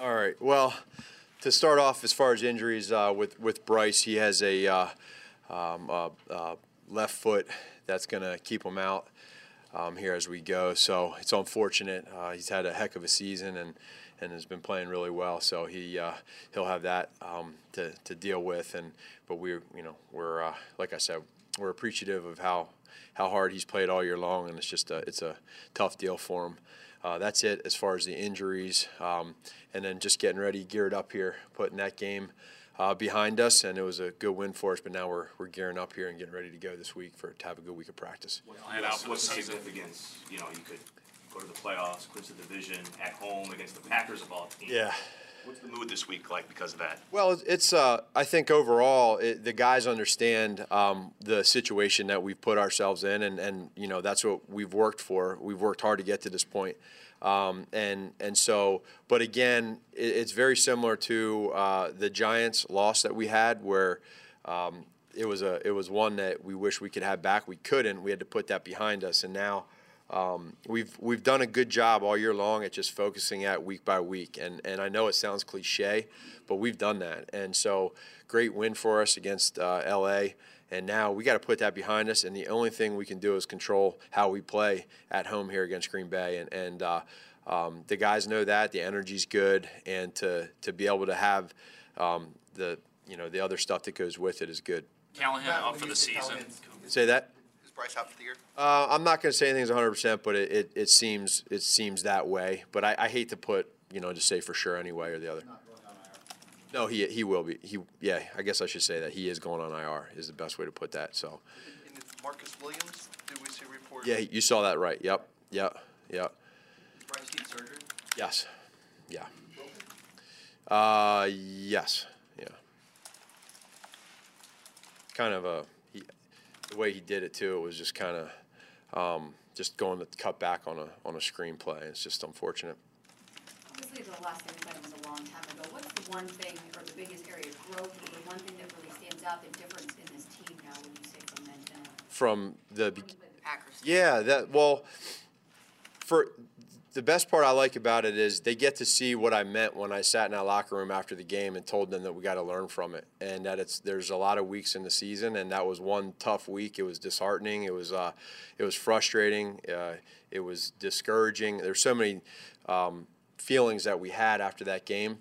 All right. Well, to start off, as far as injuries uh, with with Bryce, he has a uh, um, uh, uh left foot that's going to keep him out um, here as we go. So it's unfortunate. Uh, he's had a heck of a season and and has been playing really well. So he uh, he'll have that um, to to deal with. And but we're you know we're like I said we're appreciative of how how hard he's played all year long, and it's just a, it's a tough deal for him. Uh, that's it as far as the injuries, um, and then just getting ready, geared up here, putting that game uh, behind us, and it was a good win for us. But now we're, we're gearing up here and getting ready to go this week for to have a good week of practice. What's, what's the significance? You know, you could go to the playoffs, clinch the division at home against the Packers of all teams. Yeah. What's the mood this week like because of that? Well, it's uh, I think overall it, the guys understand um, the situation that we've put ourselves in, and, and you know that's what we've worked for. We've worked hard to get to this point. Um, and and so, but again, it, it's very similar to uh, the Giants loss that we had, where um, it was a it was one that we wish we could have back. We couldn't. We had to put that behind us, and now um, we've we've done a good job all year long at just focusing at week by week, and and I know it sounds cliche, but we've done that, and so great win for us against uh, LA, and now we got to put that behind us, and the only thing we can do is control how we play at home here against Green Bay, and and uh, um, the guys know that. The energy's good, and to to be able to have um, the you know the other stuff that goes with it is good. Callahan out for the season. Say that. Bryce out for the year? Uh, I'm not going to say anything's 100, percent but it, it, it, seems it seems that way. But I, I, hate to put you know to say for sure any way or the other. No, he he will be. He yeah. I guess I should say that he is going on IR is the best way to put that. So. And Marcus Williams, did we see a report? Yeah, you saw that right. Yep. Yep. Yep. Bryce need surgery? Yes. Yeah. Uh, yes. Yeah. Kind of a the way he did it too, it was just kind of um, just going to cut back on a on a screenplay. It's just unfortunate. Obviously, the last thing that was a long time ago. What's the one thing or the biggest area of growth, or the one thing that really stands out, the difference in this team now? Would you say from then to now? From the Packers. Yeah, that well, for the best part I like about it is they get to see what I meant when I sat in that locker room after the game and told them that we got to learn from it and that it's there's a lot of weeks in the season and that was one tough week. It was disheartening. It was uh, it was frustrating. Uh, it was discouraging. There's so many um, feelings that we had after that game,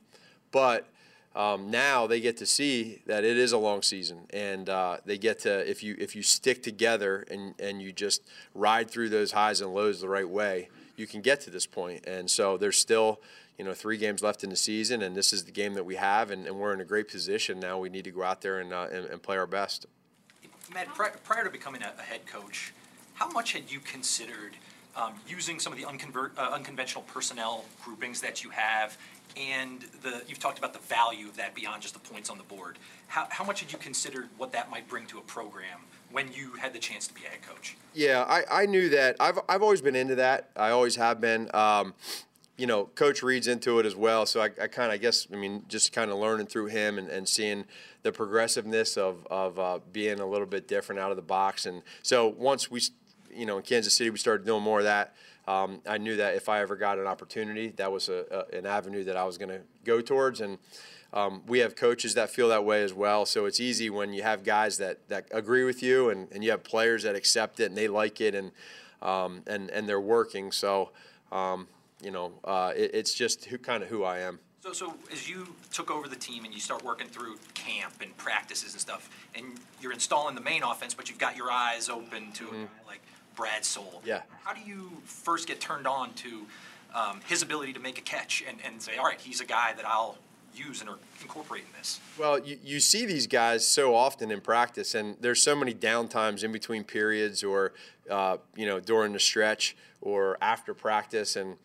but. Um, now they get to see that it is a long season, and uh, they get to if you if you stick together and and you just ride through those highs and lows the right way, you can get to this point. And so there's still, you know, three games left in the season, and this is the game that we have, and, and we're in a great position now. We need to go out there and, uh, and, and, play our best. Matt, prior to becoming a, a head coach, how much had you considered um, using some of the unconvert, uh, unconventional personnel groupings that you have and the you've talked about the value of that beyond just the points on the board. How, how much had you considered what that might bring to a program when you had the chance to be a head coach? Yeah, I, I knew that. I've, I've always been into that. I always have been. Um, you know, Coach Reid's into it as well. So I, I kind of, I guess, I mean, just kind of learning through him and, and seeing the progressiveness of, of uh, being a little bit different out of the box. And so once we, you know, in Kansas City, we started doing more of that. Um, I knew that if I ever got an opportunity, that was a, a, an avenue that I was going to go towards. And um, we have coaches that feel that way as well. So it's easy when you have guys that, that agree with you and, and you have players that accept it and they like it and, um, and, and they're working. So, um, you know, uh, it, it's just who, kind of who I am. So, so as you took over the team and you start working through camp and practices and stuff, and you're installing the main offense, but you've got your eyes open to mm-hmm. like Brad Sowell. Yeah. How do you first get turned on to um, his ability to make a catch and, and say, all right, he's a guy that I'll use and incorporate in this? Well, you, you see these guys so often in practice, and there's so many downtimes in between periods or, uh, you know, during the stretch or after practice, and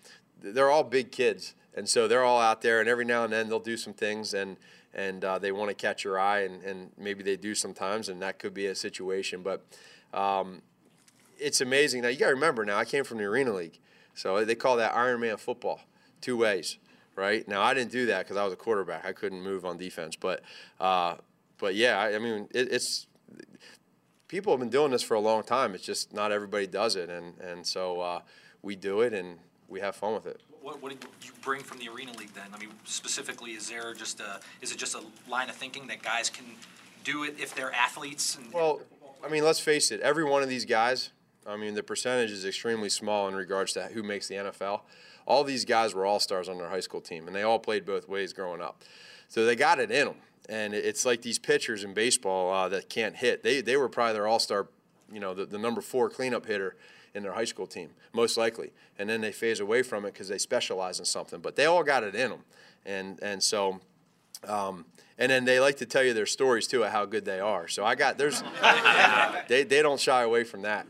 they're all big kids. And so they're all out there, and every now and then they'll do some things, and and uh, they want to catch your eye, and, and maybe they do sometimes, and that could be a situation. But um, it's amazing. Now you got to remember. Now I came from the Arena League, so they call that Iron Man football, two ways right? Now I didn't do that because I was a quarterback. I couldn't move on defense, but uh, but yeah, I, I mean it, it's people have been doing this for a long time. It's just not everybody does it, and and so uh, we do it and we have fun with it. what, what did you bring from the Arena League then? I mean, specifically, is there just a, is it just a line of thinking that guys can do it if they're athletes and? Well, I mean, let's face it. Every one of these guys, I mean, the percentage is extremely small in regards to who makes the NFL. All these guys were all stars on their high school team, and they all played both ways growing up. So they got it in them. And it's like these pitchers in baseball uh, that can't hit. They, they were probably their all star, you know, the, the number four cleanup hitter in their high school team, most likely. And then they phase away from it because they specialize in something. But they all got it in them. And, and so, um, and then they like to tell you their stories too of how good they are. So I got, there's, they, they don't shy away from that.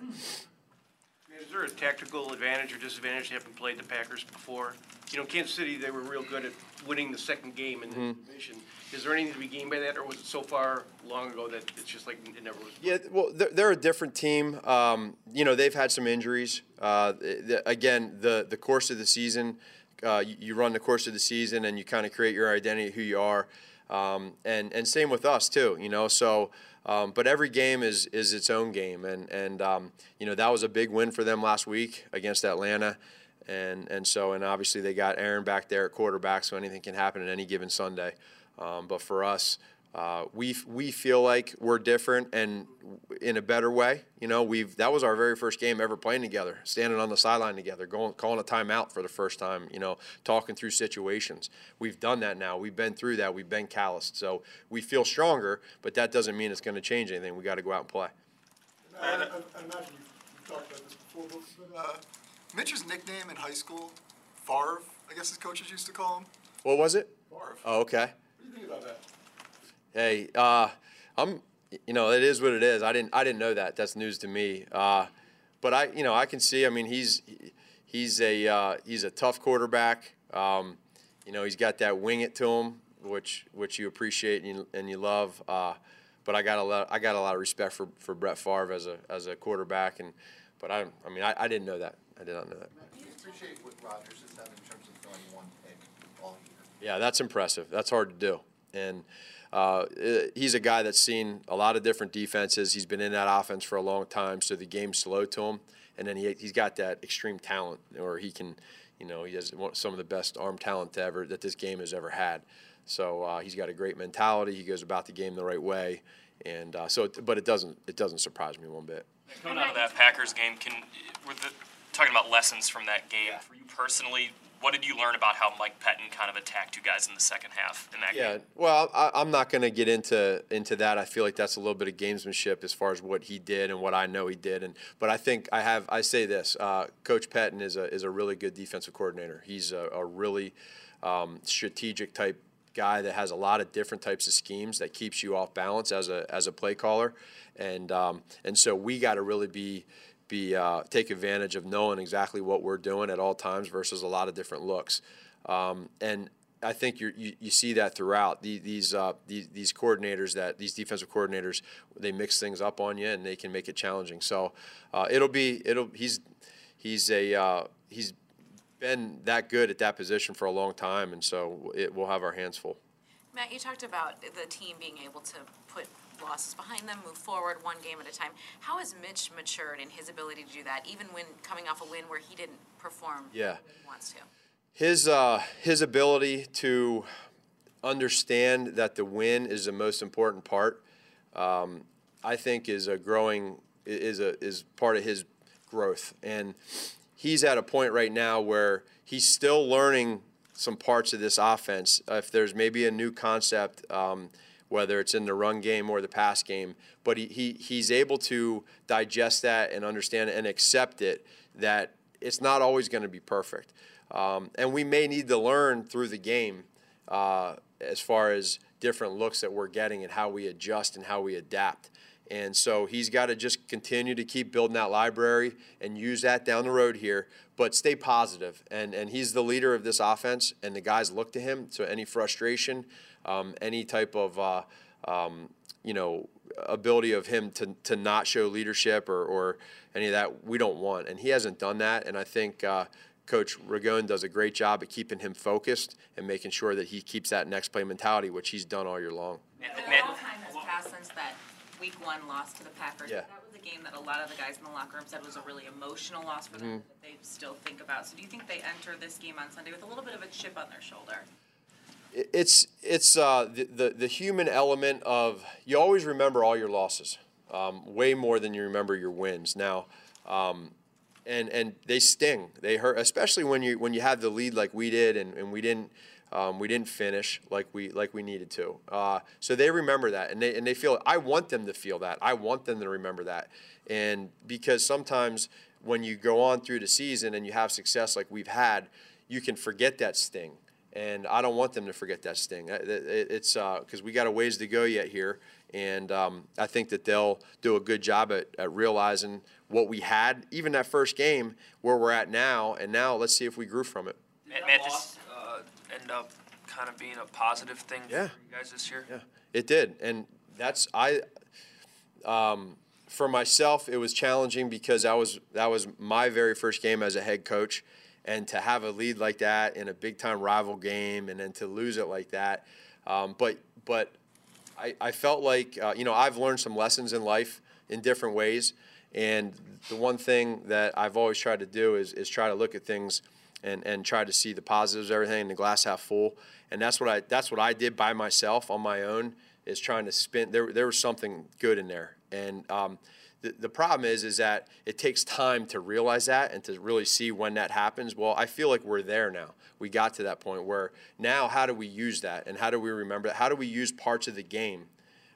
Is there a tactical advantage or disadvantage to having played the Packers before? You know, Kansas City, they were real good at winning the second game in the division. Is there anything to be gained by that, or was it so far long ago that it's just like it never was? Yeah, well, they're, they're a different team. Um, you know, they've had some injuries. Uh, the, again, the the course of the season, uh, you, you run the course of the season, and you kind of create your identity, who you are, um, and and same with us too. You know, so. Um, but every game is is its own game, and and um, you know that was a big win for them last week against Atlanta, and and so and obviously they got Aaron back there at quarterback, so anything can happen at any given Sunday. Um, but for us, uh, we we feel like we're different and in a better way. You know, we've that was our very first game ever playing together, standing on the sideline together, going calling a timeout for the first time. You know, talking through situations. We've done that now. We've been through that. We've been calloused, so we feel stronger. But that doesn't mean it's going to change anything. We got to go out and play. I, I, I imagine you've talked about this before, but uh, Mitch's nickname in high school, Favre, I guess his coaches used to call him. What was it? Favre. Oh, okay. What do you think about that? Hey, uh, I'm. You know, it is what it is. I didn't. I didn't know that. That's news to me. Uh, but I, you know, I can see. I mean, he's he's a uh, he's a tough quarterback. Um, you know, he's got that wing it to him, which which you appreciate and you, and you love. Uh, but I got a lot. I got a lot of respect for, for Brett Favre as a as a quarterback. And but I, I mean, I, I didn't know that. I did not know that. Do you appreciate what Rodgers has done in terms of throwing one pick all year? Yeah, that's impressive. That's hard to do. And uh, eh, he's a guy that's seen a lot of different defenses. He's been in that offense for a long time, so the game's slow to him. And then he, he's got that extreme talent, or he can, you know, he has some of the best arm talent to ever that this game has ever had. So uh, he's got a great mentality. He goes about the game the right way, and uh, so. It, but it doesn't it doesn't surprise me one bit. Coming out of that Packers game, can we're the, talking about lessons from that game for you personally. What did you learn about how Mike Pettine kind of attacked you guys in the second half in that Yeah, game? well, I, I'm not going to get into into that. I feel like that's a little bit of gamesmanship as far as what he did and what I know he did. And but I think I have I say this: uh, Coach Pettine is a is a really good defensive coordinator. He's a, a really um, strategic type guy that has a lot of different types of schemes that keeps you off balance as a as a play caller, and um, and so we got to really be be uh, take advantage of knowing exactly what we're doing at all times versus a lot of different looks, um, and. I think you you see that throughout the, these uh, these these coordinators that these defensive coordinators they mix things up on you and they can make it challenging. So uh, it'll be it'll he's he's a uh, he's been that good at that position for a long time, and so it, we'll have our hands full. Matt, you talked about the team being able to put losses behind them, move forward one game at a time. How has Mitch matured in his ability to do that, even when coming off a win where he didn't perform Yeah. wants to? his uh, his ability to understand that the win is the most important part, um, I think, is a growing is a is part of his growth, and he's at a point right now where he's still learning some parts of this offense. If there's maybe a new concept. Um, whether it's in the run game or the pass game, but he, he, he's able to digest that and understand it and accept it that it's not always going to be perfect. Um, and we may need to learn through the game uh, as far as different looks that we're getting and how we adjust and how we adapt. And so he's got to just continue to keep building that library and use that down the road here, but stay positive. And, and he's the leader of this offense, and the guys look to him. So any frustration, um, any type of, uh, um, you know, ability of him to, to not show leadership or, or any of that, we don't want. And he hasn't done that. And I think uh, Coach Ragone does a great job at keeping him focused and making sure that he keeps that next play mentality, which he's done all year long. Man, A man, long time has passed since that week one loss to the Packers. Yeah. That was a game that a lot of the guys in the locker room said was a really emotional loss for them Mm-hmm. that they still think about. So do you think they enter this game on Sunday with a little bit of a chip on their shoulder? It's it's uh, the, the the human element of you always remember all your losses, um, way more than you remember your wins. Now, um, and and they sting. They hurt, especially when you when you have the lead like we did, and, and we didn't. Um, we didn't finish like we like we needed to. Uh, so they remember that, and they and they feel. I want them to feel that. I want them to remember that, and because sometimes when you go on through the season and you have success like we've had, you can forget that sting and I don't want them to forget that sting. Uh, it- it- It's because we got a ways to go yet here, and um, I think that they'll do a good job at, at realizing what we had, even that first game, where we're at now, and now let's see if we grew from it. Matt, Matt, this, uh, end up kind of being a positive thing Yeah. for you guys this year? Yeah, it did, and that's I. Um, for myself, it was challenging because that was that was my very first game as a head coach, and to have a lead like that in a big time rival game, and then to lose it like that. Um, but but I, I felt like uh, you know I've learned some lessons in life in different ways, and the one thing that I've always tried to do is is try to look at things and, and try to see the positives, everything, in the glass half full, and that's what I that's what I did by myself on my own is trying to spin. There there was something good in there, and um, the the problem is is that it takes time to realize that and to really see when that happens. Well, I feel like we're there now. We got to that point where now how do we use that and how do we remember that? How do we use parts of the game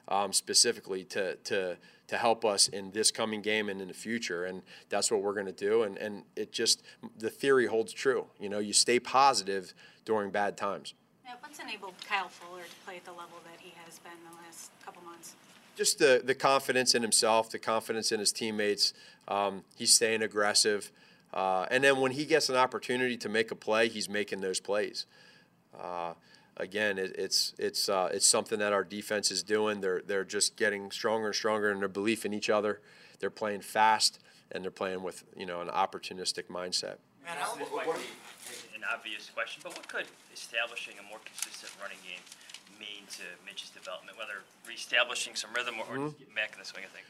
um, specifically to to to help us in this coming game and in the future. And that's what we're going to do. And and it just the theory holds true. You know, you stay positive during bad times. What's enabled Kyle Fuller to play at the level that he has been the last couple months? Just the the confidence in himself, the confidence in his teammates. Um, he's staying aggressive. Uh, and then when he gets an opportunity to make a play, he's making those plays. Uh, again, it, it's it's uh, it's something that our defense is doing. They're they're just getting stronger and stronger in their belief in each other. They're playing fast and they're playing with you know an opportunistic mindset. Man, an obvious question, but what could establishing a more consistent running game mean to Mitch's development? Whether reestablishing some rhythm or, just getting back in the swing of things.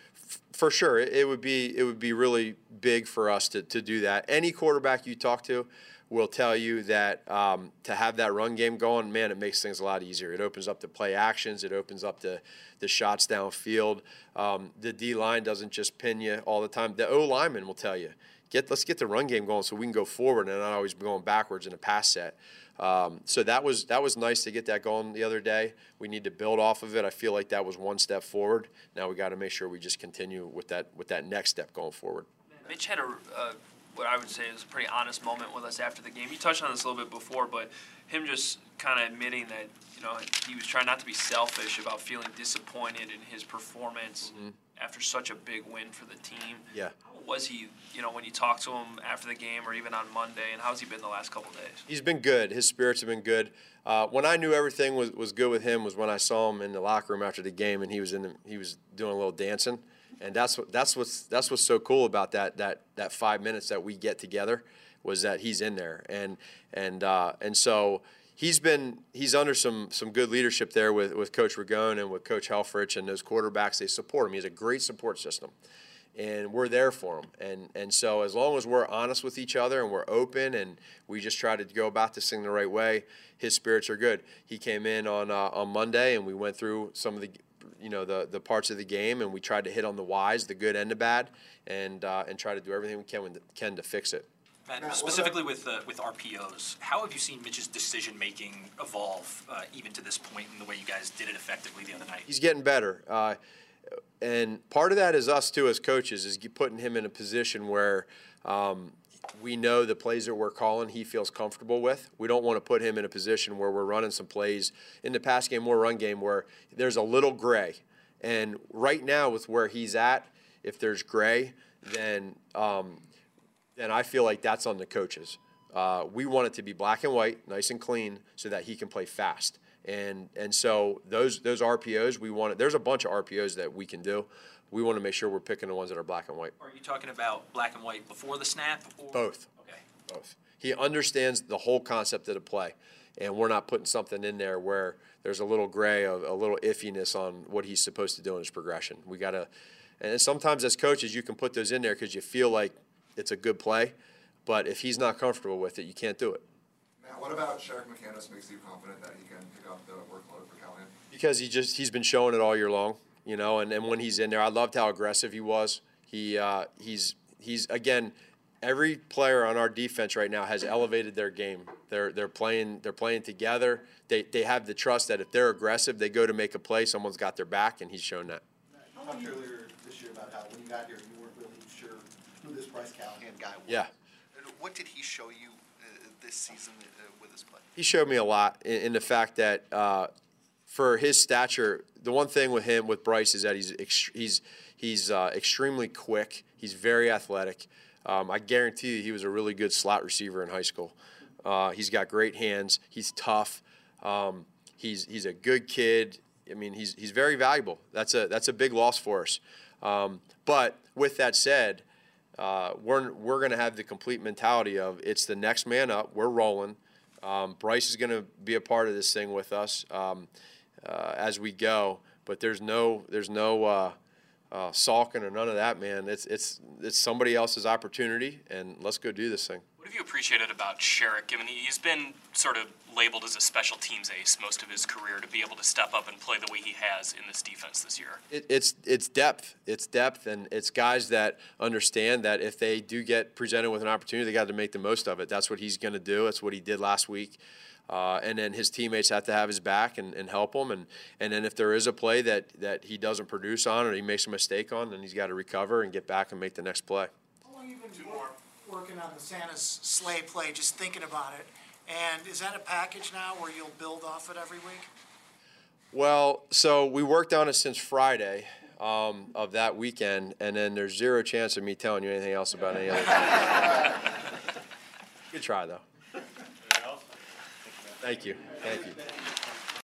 For sure, it, it would be it would be really big for us to, to do that. Any quarterback you talk to will tell you that um, to have that run game going, man, it makes things a lot easier. It opens up the play actions. It opens up the the shots downfield. Um, the D line doesn't just pin you all the time. The O lineman will tell you, get let's get the run game going so we can go forward and not always be going backwards in a pass set. Um, so that was that was nice to get that going the other day. We need to build off of it. I feel like that was one step forward. Now we got to make sure we just continue with that with that next step going forward. Mitch had a, uh, what I would say is a pretty honest moment with us after the game. You touched on this a little bit before, but him just kind of admitting that you know he was trying not to be selfish about feeling disappointed in his performance after such a big win for the team. Yeah. Was he? You know, when you talked to him after the game or even on Monday, and how's he been the last couple days? He's been good. His spirits have been good. Uh, when I knew everything was, was good with him was when I saw him in the locker room after the game and he was in the, he was doing a little dancing, and that's what that's what's that's what's so cool about that that that five minutes that we get together was that he's in there and and uh, and so he's been he's under some some good leadership there with with Coach Ragone and with Coach Helfrich and those quarterbacks. They support him. He has a great support system and we're there for them. And and so as long as we're honest with each other and we're open and we just try to go about this thing the right way, his spirits are good. He came in on uh, on Monday and we went through some of the you know the the parts of the game and we tried to hit on the whys, the good and the bad, and uh, and try to do everything we can can to fix it. Matt, specifically with uh, with RPOs, how have you seen Mitch's decision making evolve uh, even to this point in the way you guys did it effectively the other night? He's getting better. Uh, and part of that is us too as coaches is putting him in a position where um, we know the plays that we're calling he feels comfortable with. We don't want to put him in a position where we're running some plays in the pass game or run game where there's a little gray. And right now with where he's at, if there's gray, then um, then I feel like that's on the coaches. Uh, we want it to be black and white, nice and clean, so that he can play fast. And and so those those RPOs we want. There's a bunch of RPOs that we can do. We want to make sure we're picking the ones that are black and white. Are you talking about black and white before the snap? Or? Both. Okay. Both. He understands the whole concept of the play, and we're not putting something in there where there's a little gray, a, a little iffiness on what he's supposed to do in his progression. We got to, and sometimes as coaches, you can put those in there because you feel like it's a good play, but if he's not comfortable with it, you can't do it. Matt, what about Sherrick McManis makes you confident that he can pick up the workload for Callahan? because he just he's been showing it all year long, you know. And, and when he's in there, I loved how aggressive he was. He uh, he's he's again, every player on our defense right now has elevated their game. They're they're playing they're playing together. They they have the trust that if they're aggressive, they go to make a play. Someone's got their back, and he's shown that. You talked earlier this year about how when you got here, you weren't really sure who this Bryce Callahan guy was. Yeah. What did he show you this season uh, with his play? he showed me a lot in, in the fact that uh, for his stature, the one thing with him with Bryce is that he's he's he's uh, extremely quick. He's very athletic. Um, I guarantee you, he was a really good slot receiver in high school. Uh, he's got great hands. He's tough. Um, he's he's a good kid. I mean, he's he's very valuable. That's a that's a big loss for us. Um, but with that said, uh, we're we're going to have the complete mentality of it's the next man up. We're rolling. Um, Bryce is going to be a part of this thing with us um, uh, as we go. But there's no there's no uh, uh, sulking or none of that, man. It's it's it's somebody else's opportunity, and let's go do this thing. What have you appreciated about Sherrick, given he's been sort of labeled as a special teams ace most of his career, to be able to step up and play the way he has in this defense this year? It, it's it's depth. It's depth, and it's guys that understand that if they do get presented with an opportunity, they got to make the most of it. That's what he's going to do. That's what he did last week. Uh, and then his teammates have to have his back and, and help him. And, and then if there is a play that, that he doesn't produce on or he makes a mistake on, then he's got to recover and get back and make the next play. How long you been wor- working on the Santa's sleigh play, just thinking about it? And is that a package now where you'll build off it every week? Well, so we worked on it since Friday um, of that weekend, and then there's zero chance of me telling you anything else about any other. Good try, though. Thank you. Thank you.